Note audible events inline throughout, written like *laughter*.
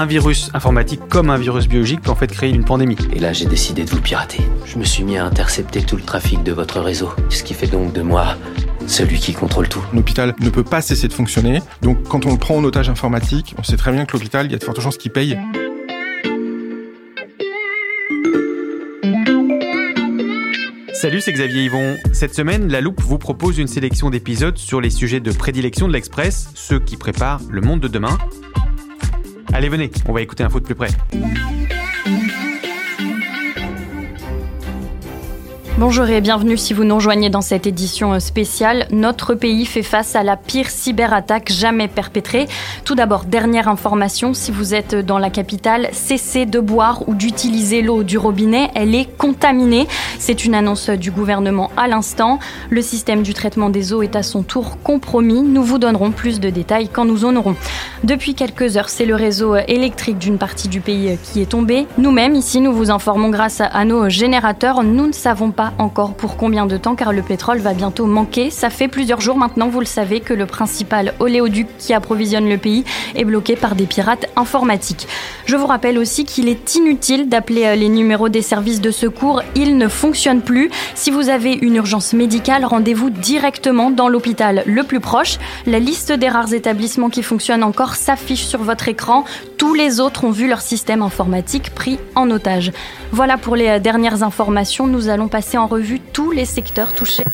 un virus informatique comme un virus biologique peut en fait créer une pandémie. Et là, j'ai décidé de vous pirater. Je me suis mis à intercepter tout le trafic de votre réseau, ce qui fait donc de moi celui qui contrôle tout. L'hôpital ne peut pas cesser de fonctionner. Donc quand on le prend en otage informatique, on sait très bien que l'hôpital, il y a de fortes chances qu'il paye. Salut, c'est Xavier Yvon. Cette semaine, La Loupe vous propose une sélection d'épisodes sur les sujets de prédilection de l'Express, ceux qui préparent le monde de demain. Allez, venez, on va écouter un de plus près. Bonjour et bienvenue si vous nous rejoignez dans cette édition euh, spéciale. Notre pays fait face à la pire cyberattaque jamais perpétrée. Tout d'abord, dernière information, si vous êtes dans la capitale, cessez de boire ou d'utiliser l'eau du robinet, elle est contaminée. C'est une annonce du gouvernement à l'instant. Le système du traitement des eaux est à son tour compromis. Nous vous donnerons plus de détails quand nous en aurons. Depuis quelques heures, c'est le réseau électrique d'une partie du pays qui est tombé. Nous-mêmes, ici, nous vous informons grâce à nos générateurs. Nous ne savons pas encore pour combien de temps car le pétrole va bientôt manquer. Ça fait plusieurs jours maintenant, vous le savez, que le principal oléoduc qui approvisionne le pays est bloqué par des pirates informatiques. Je vous rappelle aussi qu'il est inutile d'appeler euh, les numéros des services de secours, ils ne fonctionnent plus. Si vous avez une urgence médicale, rendez-vous directement dans l'hôpital le plus proche. La liste des rares établissements qui fonctionnent encore s'affiche sur votre écran. Tous les autres ont vu leur système informatique pris en otage. Voilà pour les euh, dernières informations. Nous allons passer en revue tous les secteurs touchés.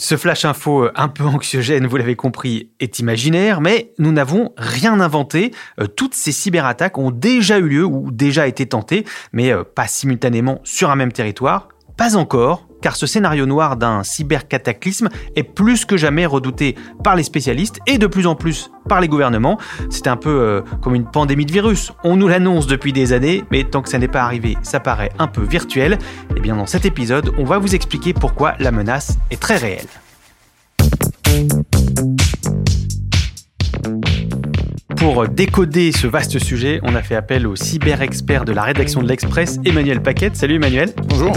Ce flash info euh, un peu anxiogène, vous l'avez compris, est imaginaire, mais nous n'avons rien inventé. Euh, toutes ces cyberattaques ont déjà eu lieu ou déjà été tentées, mais pas simultanément sur un même territoire. Pas encore, car ce scénario noir d'un cybercataclysme est plus que jamais redouté par les spécialistes et de plus en plus par les gouvernements. C'est un peu euh, comme une pandémie de virus. On nous l'annonce depuis des années, mais tant que ça n'est pas arrivé, ça paraît un peu virtuel. Et eh bien dans cet épisode, on va vous expliquer pourquoi la menace est très réelle. Pour décoder ce vaste sujet, on a fait appel au cyber-expert de la rédaction de l'Express, Emmanuel Paquette. Salut Emmanuel. Bonjour.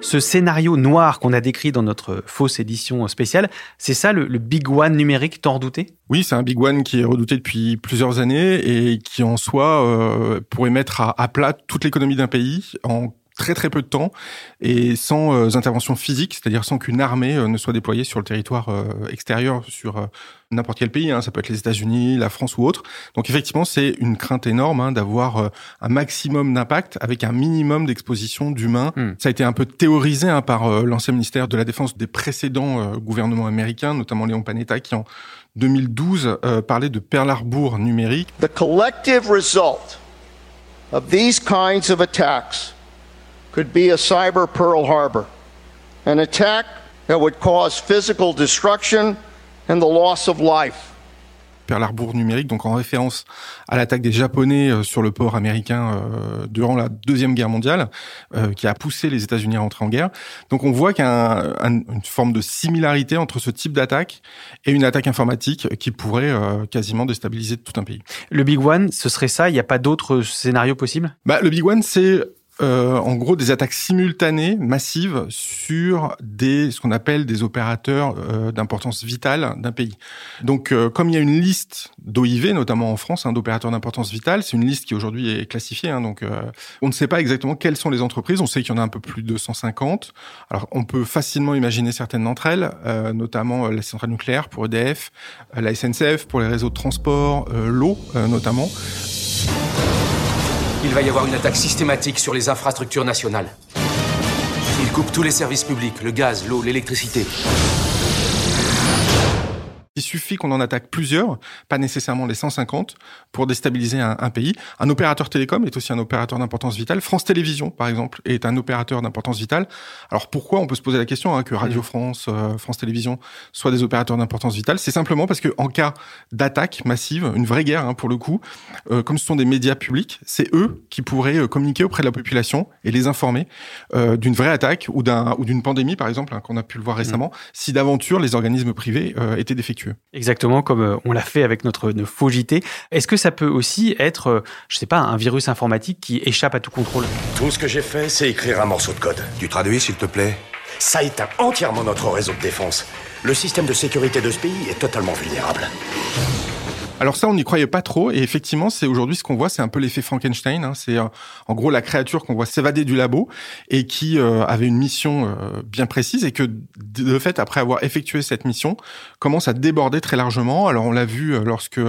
Ce scénario noir qu'on a décrit dans notre fausse édition spéciale, c'est ça le, big one numérique tant redouté Oui, c'est un big one qui est redouté depuis plusieurs années et qui en soi euh, pourrait mettre à, à plat toute l'économie d'un pays en très très peu de temps et sans euh, intervention physique, c'est-à-dire sans qu'une armée euh, ne soit déployée sur le territoire euh, extérieur, sur n'importe quel pays, hein, ça peut être les États-Unis, la France ou autre. Donc effectivement, c'est une crainte énorme hein, d'avoir un maximum d'impact avec un minimum d'exposition d'humains. Hmm. Ça a été un peu théorisé hein, par l'ancien ministère de la Défense des précédents gouvernements américains, notamment Léon Panetta, qui en 2012 parlait de Pearl Harbor numérique. The collective result of these kinds of attacks could be a cyber Pearl Harbor, an attack that would cause physical destruction and the loss of life. Pearl Harbor numérique, donc en référence à l'attaque des Japonais euh, sur le port américain euh, durant la Deuxième Guerre mondiale, euh, qui a poussé les États-Unis à entrer en guerre. Donc on voit qu'il y a une forme de similarité entre ce type d'attaque et une attaque informatique qui pourrait quasiment déstabiliser tout un pays. Le Big One, ce serait ça? Il n'y a pas d'autres scénarios possibles? Bah, Le Big One, c'est euh, en gros des attaques simultanées, massives, sur des ce qu'on appelle des opérateurs euh, d'importance vitale d'un pays. Donc, euh, comme il y a une liste d'OIV, notamment en France, hein, d'opérateurs d'importance vitale, c'est une liste qui aujourd'hui est classifiée. Hein, donc, on ne sait pas exactement quelles sont les entreprises. On sait qu'il y en a un peu plus de 150. Alors, on peut facilement imaginer certaines d'entre elles, notamment la centrale nucléaire pour EDF, la SNCF pour les réseaux de transport, l'eau notamment. Il va y avoir une attaque systématique sur les infrastructures nationales. Il coupe tous les services publics, le gaz, l'eau, l'électricité. Il suffit qu'on en attaque plusieurs, pas nécessairement les 150, pour déstabiliser un, pays. Un opérateur télécom est aussi un opérateur d'importance vitale. France Télévisions, par exemple, est un opérateur d'importance vitale. Alors pourquoi On peut se poser la question hein, que Radio France, euh, France Télévisions soient des opérateurs d'importance vitale? C'est simplement parce que en cas d'attaque massive, une vraie guerre hein, pour le coup, euh, comme ce sont des médias publics, c'est eux qui pourraient euh, communiquer auprès de la population et les informer d'une vraie attaque ou d'un ou d'une pandémie, par exemple, hein, qu'on a pu le voir mmh. récemment, si d'aventure les organismes privés étaient défectueux. Exactement, comme euh, on l'a fait avec notre, faux JT. Est-ce que ça peut aussi être, euh, je sais pas, un virus informatique qui échappe à tout contrôle? Tout ce que j'ai fait, c'est écrire un morceau de code. Tu traduis, s'il te plaît? Ça éteint entièrement notre réseau de défense. Le système de sécurité de ce pays est totalement vulnérable. Alors ça, on n'y croyait pas trop, et effectivement, c'est aujourd'hui ce qu'on voit, c'est un peu l'effet Frankenstein. Hein. C'est euh, en gros la créature qu'on voit s'évader du labo et qui euh, avait une mission euh, bien précise et que de fait, après avoir effectué cette mission, commence à déborder très largement. Alors on l'a vu lorsque,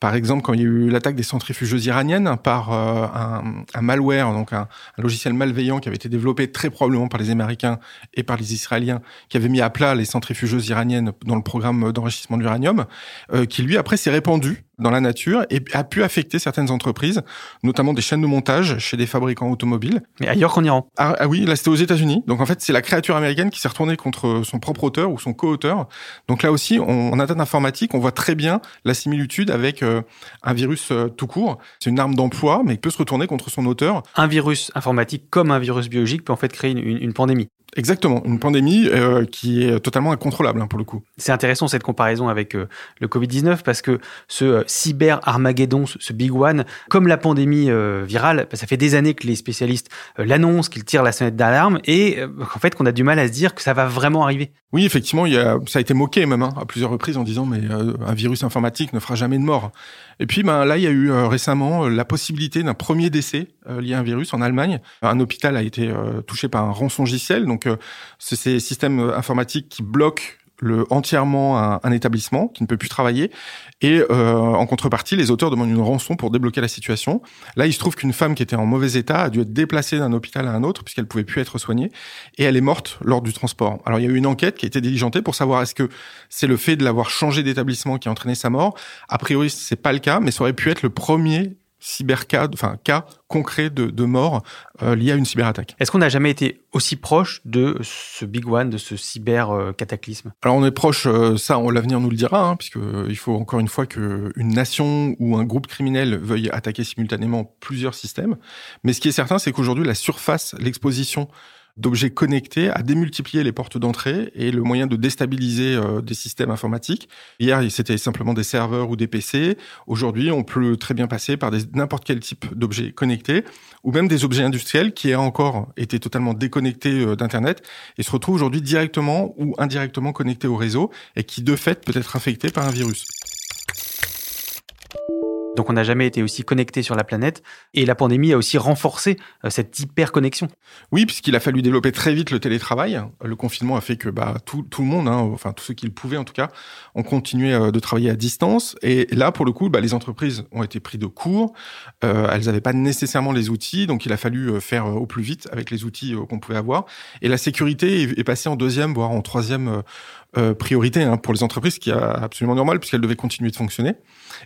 par exemple, quand il y a eu l'attaque des centrifugeuses iraniennes par un, un, malware, donc un, un, logiciel malveillant qui avait été développé très probablement par les Américains et par les Israéliens, qui avait mis à plat les centrifugeuses iraniennes dans le programme d'enrichissement d'uranium, qui lui après s'est répandu dans la nature et a pu affecter certaines entreprises, notamment des chaînes de montage chez des fabricants automobiles. Mais ailleurs qu'en Iran. Ah, ah, oui, là c'était aux États-Unis. Donc en fait, c'est la créature américaine qui s'est retournée contre son propre auteur ou son co-auteur. Donc là aussi, on, en atteinte informatique, on voit très bien la similitude avec euh, un virus euh, tout court. C'est une arme d'emploi, mais qui peut se retourner contre son auteur. Un virus informatique comme un virus biologique peut en fait créer une, une pandémie. Exactement, une pandémie euh, qui est totalement incontrôlable hein, pour le coup. C'est intéressant cette comparaison avec euh, le Covid-19 parce que ce euh, cyber Armageddon, ce, big one, comme la pandémie virale, bah, ça fait des années que les spécialistes l'annoncent, qu'ils tirent la sonnette d'alarme et en fait qu'on a du mal à se dire que ça va vraiment arriver. Oui, effectivement, il y a, ça a été moqué même hein, à plusieurs reprises en disant mais un virus informatique ne fera jamais de mort. Et puis ben là, il y a eu récemment la possibilité d'un premier décès lié à un virus en Allemagne. Un hôpital a été touché par un rançongiciel, donc euh, c'est ces systèmes informatiques qui bloquent le, entièrement un, établissement qui ne peut plus travailler. Et euh, en contrepartie, les auteurs demandent une rançon pour débloquer la situation. Là, il se trouve qu'une femme qui était en mauvais état a dû être déplacée d'un hôpital à un autre puisqu'elle pouvait plus être soignée et elle est morte lors du transport. Alors, il y a eu une enquête qui a été diligentée pour savoir est-ce que c'est le fait de l'avoir changé d'établissement qui a entraîné sa mort. A priori, c'est pas le cas, mais ça aurait pu être le premier cybercas, enfin cas concret de, de mort euh, lié à une cyberattaque. Est-ce qu'on n'a jamais été aussi proche de ce big one, de ce cyber euh, cataclysme? Alors on est proche, euh, ça, l'avenir nous le dira, hein, puisque il faut encore une fois qu'une nation ou un groupe criminel veuille attaquer simultanément plusieurs systèmes. Mais ce qui est certain, c'est qu'aujourd'hui la surface, l'exposition d'objets connectés a démultiplié les portes d'entrée et le moyen de déstabiliser euh, des systèmes informatiques. Hier, c'était simplement des serveurs ou des PC. Aujourd'hui, on peut très bien passer par n'importe quel type d'objets connectés ou même des objets industriels qui a encore été totalement déconnectés euh, d'Internet et se retrouvent aujourd'hui directement ou indirectement connectés au réseau et qui, de fait, peut être infectés par un virus. Donc on n'a jamais été aussi connecté sur la planète. Et la pandémie a aussi renforcé euh, cette hyper-connexion. Oui, puisqu'il a fallu développer très vite le télétravail. Le confinement a fait que bah, tout, le monde, hein, enfin tous ceux qui le pouvaient en tout cas, ont continué euh, de travailler à distance. Et là, pour le coup, bah, les entreprises ont été prises de court. Euh, elles n'avaient pas nécessairement les outils, donc il a fallu faire au plus vite avec les outils qu'on pouvait avoir. Et la sécurité est, passée en deuxième, voire en troisième priorité hein, pour les entreprises, ce qui est absolument normal puisqu'elles devaient continuer de fonctionner.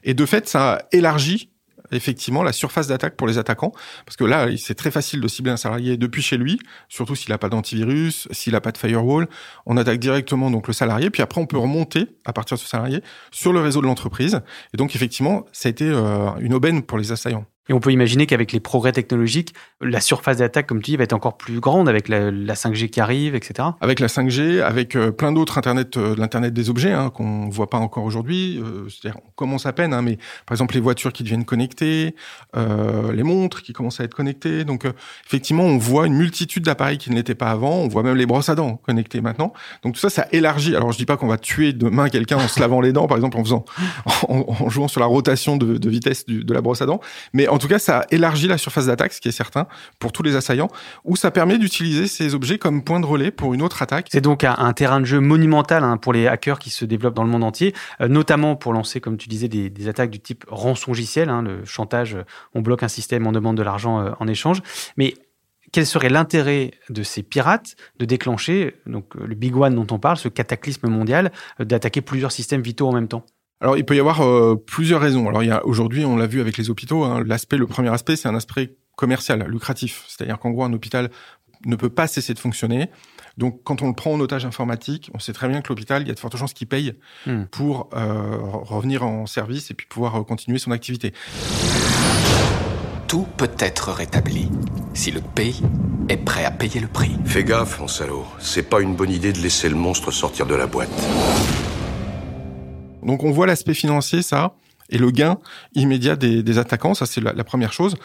Et de fait, ça élargit effectivement la surface d'attaque pour les attaquants. Parce que là c'est très facile de cibler un salarié depuis chez lui surtout s'il n'a pas d'antivirus s'il n'a pas de firewall. On attaque directement donc le salarié. Puis après on peut remonter à partir de ce salarié sur le réseau de l'entreprise. Et donc effectivement ça a été euh, une aubaine pour les assaillants et on peut imaginer qu'avec les progrès technologiques, la surface d'attaque, comme tu dis, va être encore plus grande avec la, 5G qui arrive, etc. Avec la 5G, avec euh, plein d'autres Internet, euh, l'Internet des objets hein, qu'on voit pas encore aujourd'hui. Euh, c'est-à-dire, on commence à peine, hein, mais par exemple les voitures qui deviennent connectées, les montres qui commencent à être connectées. Donc effectivement, on voit une multitude d'appareils qui ne l'étaient pas avant. On voit même les brosses à dents connectées maintenant. Donc tout ça, ça élargit. Alors je dis pas qu'on va tuer demain quelqu'un en se lavant les dents, par exemple en faisant, *laughs* en, jouant sur la rotation de, vitesse de la brosse à dents, mais tout cas, ça élargit la surface d'attaque, ce qui est certain, pour tous les assaillants, ou ça permet d'utiliser ces objets comme point de relais pour une autre attaque. C'est donc un, terrain de jeu monumental hein, pour les hackers qui se développent dans le monde entier, euh, notamment pour lancer, comme tu disais, des, attaques du type rançongiciel, hein, le chantage, on bloque un système, on demande de l'argent euh, en échange. Mais quel serait l'intérêt de ces pirates de déclencher donc le big one dont on parle, ce cataclysme mondial, euh, d'attaquer plusieurs systèmes vitaux en même temps? Alors, il peut y avoir euh, plusieurs raisons. Alors, il y a aujourd'hui, on l'a vu avec les hôpitaux. Hein, l'aspect, le premier aspect, c'est un aspect commercial, lucratif. C'est-à-dire qu'en gros, un hôpital ne peut pas cesser de fonctionner. Donc, quand on le prend en otage informatique, on sait très bien que l'hôpital, il y a de fortes chances qu'il paye hmm. pour euh, revenir en service et puis pouvoir euh, continuer son activité. Tout peut être rétabli si le pays est prêt à payer le prix. Fais gaffe, mon salaud. C'est pas une bonne idée de laisser le monstre sortir de la boîte. Donc on voit l'aspect financier, ça, et le gain immédiat des, attaquants, ça c'est la, première chose.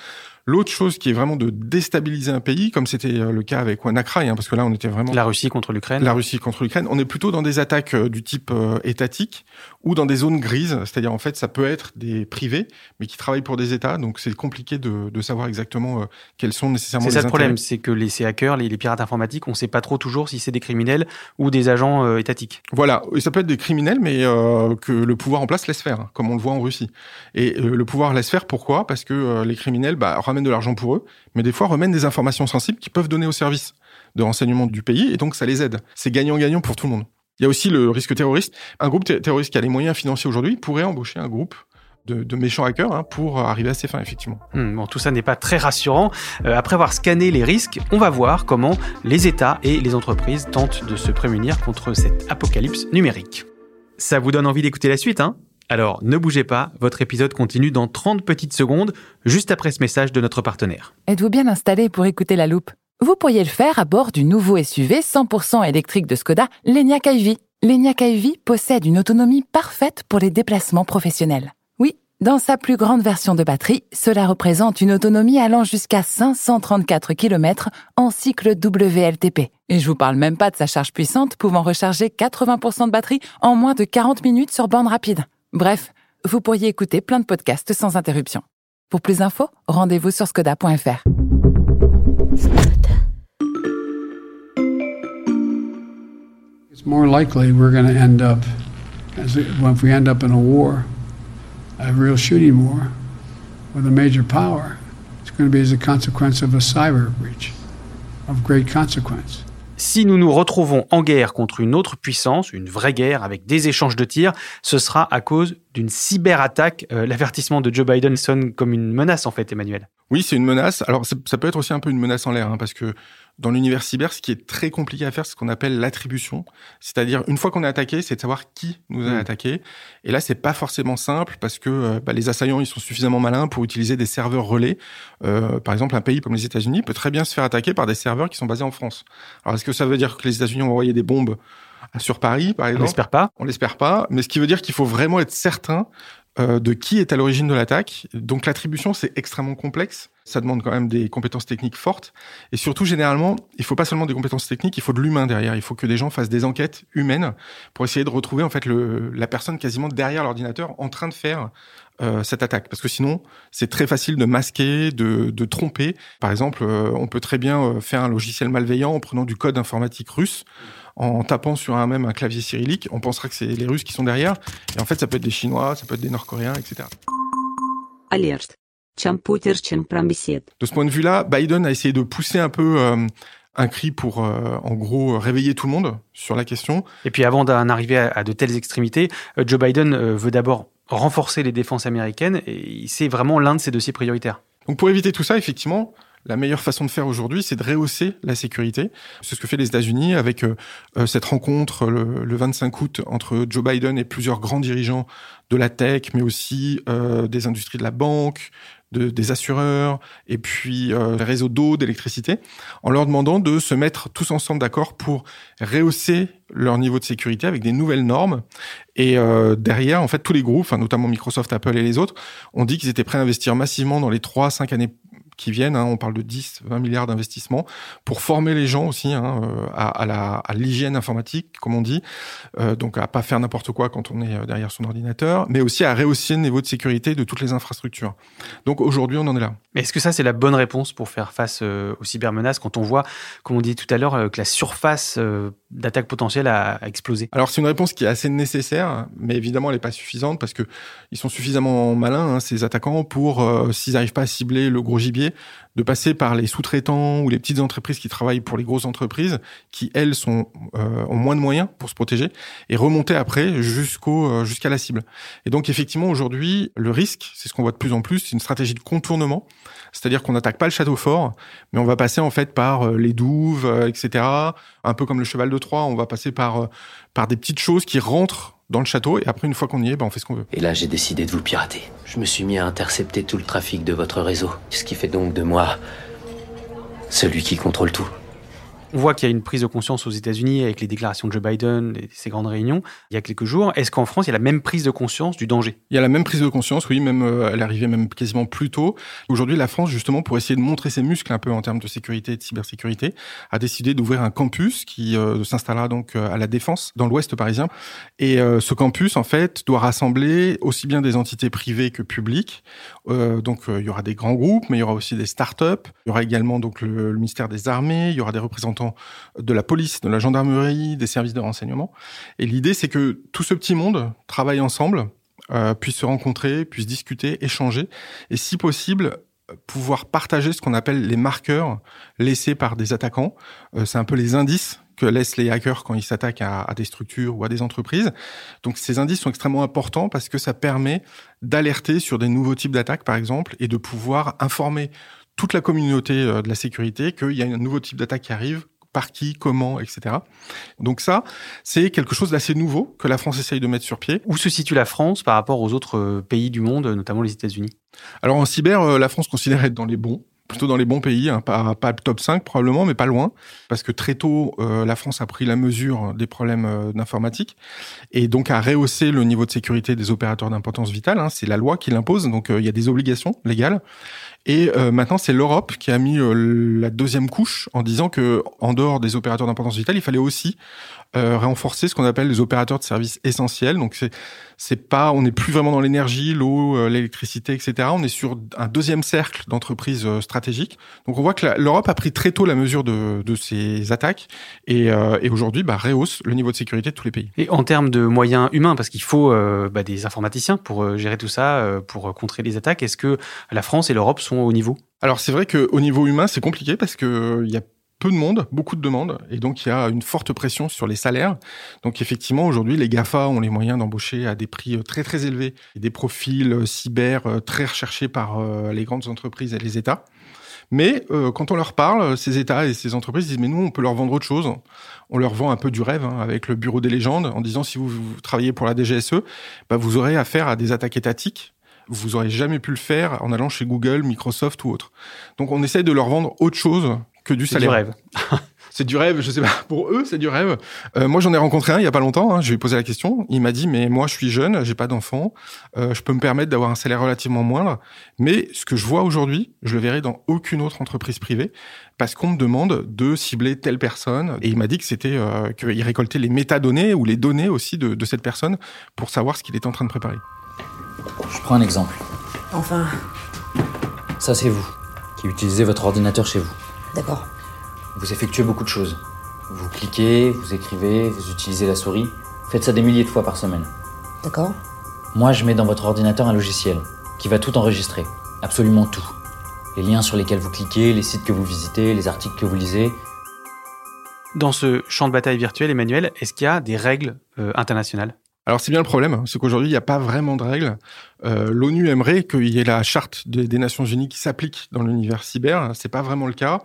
L'autre chose qui est vraiment de déstabiliser un pays, comme c'était euh, le cas avec WannaCry, hein, parce que là on était vraiment la Russie contre l'Ukraine. La Russie contre l'Ukraine. On est plutôt dans des attaques euh, du type euh, étatique ou dans des zones grises, c'est-à-dire en fait ça peut être des privés, mais qui travaillent pour des États, donc c'est compliqué de, de, savoir exactement quels sont nécessairement. C'est ça le problème, c'est que les hackers, les, les, pirates informatiques, on ne sait pas trop toujours si c'est des criminels ou des agents étatiques. Voilà, et ça peut être des criminels, mais que le pouvoir en place laisse faire, comme on le voit en Russie. Et le pouvoir laisse faire, pourquoi? Parce que les criminels bah, ramènent de l'argent pour eux, mais des fois remènent des informations sensibles qui peuvent donner au service de renseignement du pays, et donc ça les aide. C'est gagnant-gagnant pour tout le monde. Il y a aussi le risque terroriste. Un groupe terroriste qui a les moyens financiers aujourd'hui pourrait embaucher un groupe de, méchants hackers hein, pour arriver à ses fins, effectivement. Hmm, bon, tout ça n'est pas très rassurant. Euh, après avoir scanné les risques, on va voir comment les États et les entreprises tentent de se prémunir contre cette apocalypse numérique. Ça vous donne envie d'écouter la suite, hein? Alors ne bougez pas, votre épisode continue dans 30 petites secondes, juste après ce message de notre partenaire. Êtes-vous bien installé pour écouter la loupe? Vous pourriez le faire à bord du nouveau SUV 100% électrique de Skoda, l'Enyaq iV. L'Enyaq iV possède une autonomie parfaite pour les déplacements professionnels. Oui, dans sa plus grande version de batterie, cela représente une autonomie allant jusqu'à 534 km en cycle WLTP. Et je vous parle même pas de sa charge puissante pouvant recharger 80% de batterie en moins de 40 minutes sur bande rapide. Bref, vous pourriez écouter plein de podcasts sans interruption. Pour plus d'infos, rendez-vous sur skoda.fr. It's more likely we're going to end up, as if we end up in a war, a real shooting war with a major power, it's going to be as a consequence of a cyber breach of great consequence. Si nous nous retrouvons en guerre contre une autre puissance, une vraie guerre avec des échanges de tirs, ce sera à cause d'une cyberattaque. Euh, l'avertissement de Joe Biden sonne comme une menace en fait, Emmanuel. Oui, c'est une menace. Alors ça peut être aussi un peu une menace en l'air, hein, parce que dans l'univers cyber, ce qui est très compliqué à faire, c'est ce qu'on appelle l'attribution. C'est-à-dire, une fois qu'on est attaqué, c'est de savoir qui nous a mmh. attaqué. Et là, c'est pas forcément simple parce que euh, bah, les assaillants, ils sont suffisamment malins pour utiliser des serveurs relais. Euh, par exemple, un pays comme les États-Unis peut très bien se faire attaquer par des serveurs qui sont basés en France. Alors, est-ce que ça veut dire que les États-Unis ont envoyé des bombes sur Paris, par exemple? On l'espère pas. On l'espère pas. Mais ce qui veut dire qu'il faut vraiment être certain euh, de qui est à l'origine de l'attaque. Donc l'attribution, c'est extrêmement complexe. Ça demande quand même des compétences techniques fortes. Et surtout, généralement, il faut pas seulement des compétences techniques, il faut de l'humain derrière. Il faut que des gens fassent des enquêtes humaines pour essayer de retrouver en fait la personne quasiment derrière l'ordinateur en train de faire euh, cette attaque. Parce que sinon, c'est très facile de masquer, de, tromper. Par exemple, euh, on peut très bien faire un logiciel malveillant en prenant du code informatique russe en tapant sur un même clavier cyrillique, on pensera que c'est les Russes qui sont derrière. Et en fait, ça peut être des Chinois, ça peut être des Nord-Coréens, etc. Alerte. De ce point de vue-là, Biden a essayé de pousser un peu euh, un cri pour, euh, en gros, réveiller tout le monde sur la question. Et puis avant d'en arriver à, de telles extrémités, euh, Joe Biden veut d'abord renforcer les défenses américaines et c'est vraiment l'un de ses dossiers prioritaires. Donc pour éviter tout ça, effectivement, la meilleure façon de faire aujourd'hui, c'est de rehausser la sécurité. C'est ce que fait les États-Unis avec euh, cette rencontre le, 25 août entre Joe Biden et plusieurs grands dirigeants de la tech, mais aussi euh, des industries de la banque, de, des assureurs, et puis les réseaux d'eau, d'électricité, en leur demandant de se mettre tous ensemble d'accord pour rehausser leur niveau de sécurité avec des nouvelles normes. Et derrière, en fait, tous les groupes, notamment Microsoft, Apple et les autres, ont dit qu'ils étaient prêts à investir massivement dans les 3-5 années qui viennent. Hein, on parle de 10, 20 milliards d'investissements pour former les gens aussi hein, euh, à, à, l'hygiène informatique, comme on dit. Euh, donc à pas faire n'importe quoi quand on est euh, derrière son ordinateur, mais aussi à rehausser le niveau de sécurité de toutes les infrastructures. Donc aujourd'hui, on en est là. Est-ce que ça, c'est la bonne réponse pour faire face aux cybermenaces quand on voit, comme on dit tout à l'heure, que la surface d'attaque potentielle a, explosé Alors c'est une réponse qui est assez nécessaire, mais évidemment, elle n'est pas suffisante parce que ils sont suffisamment malins, hein, ces attaquants, pour, s'ils n'arrivent pas à cibler le gros gibier, de passer par les sous-traitants ou les petites entreprises qui travaillent pour les grosses entreprises, qui elles sont euh, ont moins de moyens pour se protéger, et remonter après jusqu'au euh, jusqu'à la cible. Et donc effectivement aujourd'hui, le risque, c'est ce qu'on voit de plus en plus, c'est une stratégie de contournement, c'est-à-dire qu'on n'attaque pas le château fort, mais on va passer en fait par euh, les douves, etc. Un peu comme le cheval de On va passer par par des petites choses qui rentrent dans le château et après une fois qu'on y est, ben, on fait ce qu'on veut. Et là j'ai décidé de vous pirater. Je me suis mis à intercepter tout le trafic de votre réseau, ce qui fait donc de moi celui qui contrôle tout. On voit qu'il y a une prise de conscience aux États-Unis avec les déclarations de Joe Biden et ces grandes réunions il y a quelques jours. Est-ce qu'en France, il y a la même prise de conscience du danger? Il y a la même prise de conscience, oui, même euh, elle arrivait même quasiment plus tôt. Aujourd'hui, la France, justement, pour essayer de montrer ses muscles un peu en termes de sécurité et de cybersécurité, a décidé d'ouvrir un campus qui euh, s'installera donc euh, à la Défense, dans l'Ouest parisien. Et ce campus, en fait, doit rassembler aussi bien des entités privées que publiques. donc, il y aura des grands groupes, mais il y aura aussi des start-up. Il y aura également donc le ministère des Armées. Il y aura des représentants de la police, de la gendarmerie, des services de renseignement. Et l'idée, c'est que tout ce petit monde travaille ensemble, euh, puisse se rencontrer, puisse discuter, échanger, et si possible, pouvoir partager ce qu'on appelle les marqueurs laissés par des attaquants. Euh, c'est un peu les indices que laissent les hackers quand ils s'attaquent à, des structures ou à des entreprises. Donc ces indices sont extrêmement importants parce que ça permet d'alerter sur des nouveaux types d'attaques, par exemple, et de pouvoir informer toute la communauté euh, de la sécurité qu'il y a un nouveau type d'attaque qui arrive, par qui, comment, etc. Donc ça, c'est quelque chose d'assez nouveau que la France essaye de mettre sur pied. Où se situe la France par rapport aux autres euh, pays du monde, notamment les États-Unis? Alors en cyber, euh, la France considère être dans les bons plutôt dans les bons pays, hein, pas, top 5 probablement, mais pas loin, parce que très tôt, euh, la France a pris la mesure des problèmes euh, d'informatique et donc a rehaussé le niveau de sécurité des opérateurs d'importance vitale. Hein, c'est la loi qui l'impose, donc euh, il y a des obligations légales. Et maintenant, c'est l'Europe qui a mis la deuxième couche en disant que, en dehors des opérateurs d'importance vitale, il fallait aussi euh, renforcer ce qu'on appelle les opérateurs de services essentiels. Donc c'est pas, on n'est plus vraiment dans l'énergie, l'eau, euh, l'électricité, etc. On est sur un deuxième cercle d'entreprises euh, stratégiques. Donc on voit que l'Europe a pris très tôt la mesure de, de ces attaques et, et aujourd'hui bah, rehausse le niveau de sécurité de tous les pays. Et en termes de moyens humains, parce qu'il faut bah, des informaticiens pour gérer tout ça, pour contrer les attaques, est-ce que la France et l'Europe sont au niveau alors c'est vrai qu'au niveau humain c'est compliqué parce que il y a peu de monde, beaucoup de demandes, et donc il y a une forte pression sur les salaires. Donc effectivement, aujourd'hui, les GAFA ont les moyens d'embaucher à des prix euh, très très élevés, et des profils euh, cyber euh, très recherchés par les grandes entreprises et les États. Mais quand on leur parle, ces États et ces entreprises disent mais nous on peut leur vendre autre chose. On leur vend un peu du rêve hein, avec le bureau des légendes en disant si vous, travaillez pour la DGSE, bah, vous aurez affaire à des attaques étatiques. Vous aurez jamais pu le faire en allant chez Google, Microsoft ou autre. Donc on essaye de leur vendre autre chose que du salaire. Du rêve. *laughs* c'est du rêve, je sais pas. *laughs* Pour eux, c'est du rêve. Euh, moi, j'en ai rencontré un il y a pas longtemps. Hein, je lui ai posé la question. Il m'a dit mais moi, je suis jeune, j'ai pas d'enfant, euh, je peux me permettre d'avoir un salaire relativement moindre. Mais ce que je vois aujourd'hui, je le verrai dans aucune autre entreprise privée parce qu'on me demande de cibler telle personne. Et il m'a dit que c'était euh, qu'il récoltait les métadonnées ou les données aussi de, de cette personne pour savoir ce qu'il était en train de préparer. Je prends un exemple. Enfin. Ça, c'est vous qui utilisez votre ordinateur chez vous. D'accord. Vous effectuez beaucoup de choses. Vous cliquez, vous écrivez, vous utilisez la souris. Faites ça des milliers de fois par semaine. D'accord. Moi, je mets dans votre ordinateur un logiciel qui va tout enregistrer. Absolument tout. Les liens sur lesquels vous cliquez, les sites que vous visitez, les articles que vous lisez. Dans ce champ de bataille virtuel, Emmanuel, est-ce qu'il y a des règles euh, internationales? Alors c'est bien le problème, hein. c'est qu'aujourd'hui il n'y a pas vraiment de règles. Euh, L'ONU aimerait qu'il y ait la charte des, Nations Unies qui s'applique dans l'univers cyber. C'est pas vraiment le cas.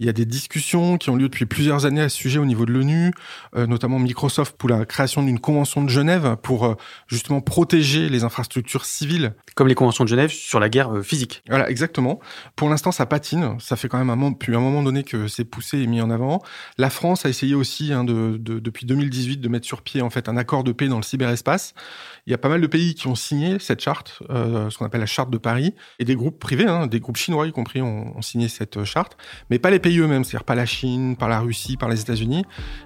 Il y a des discussions qui ont lieu depuis plusieurs années à ce sujet au niveau de l'ONU, euh, notamment Microsoft pour la création d'une convention de Genève pour euh, justement protéger les infrastructures civiles. Comme les conventions de Genève sur la guerre physique. Voilà, exactement. Pour l'instant, ça patine. Ça fait quand même un moment, depuis un moment donné que c'est poussé et mis en avant. La France a essayé aussi hein, de, de, depuis 2018 de mettre sur pied en fait un accord de paix dans le cyberespace. Il y a pas mal de pays qui ont signé cette charte, euh, ce qu'on appelle la charte de Paris, et des groupes privés, hein, des groupes chinois y compris, ont, ont signé cette charte, mais pas les pays eux-mêmes, c'est-à-dire pas la Chine, pas la Russie, pas les États-Unis.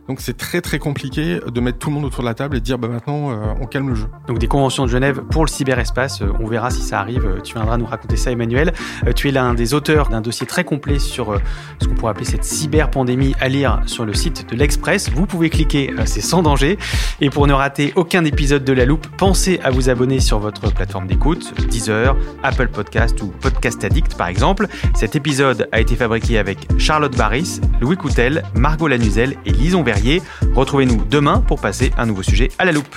Donc c'est très très compliqué de mettre tout le monde autour de la table et de dire bah maintenant euh, on calme le jeu. Donc des conventions de Genève pour le cyberespace, euh, on verra si ça arrive. Euh, tu viendras nous raconter ça, Emmanuel. Tu es l'un des auteurs d'un dossier très complet sur ce qu'on pourrait appeler cette cyberpandémie à lire sur le site de l'Express. Vous pouvez cliquer, c'est sans danger. Et pour ne rater aucun épisode de La Loupe, pensez à vous abonner sur votre plateforme d'écoute, Deezer, Apple Podcast ou Podcast Addict par exemple. Cet épisode a été fabriqué avec Charlotte Barris, Louis Coutel, Margot Lanuzel et Lison Verrier. Retrouvez-nous demain pour passer un nouveau sujet à la loupe.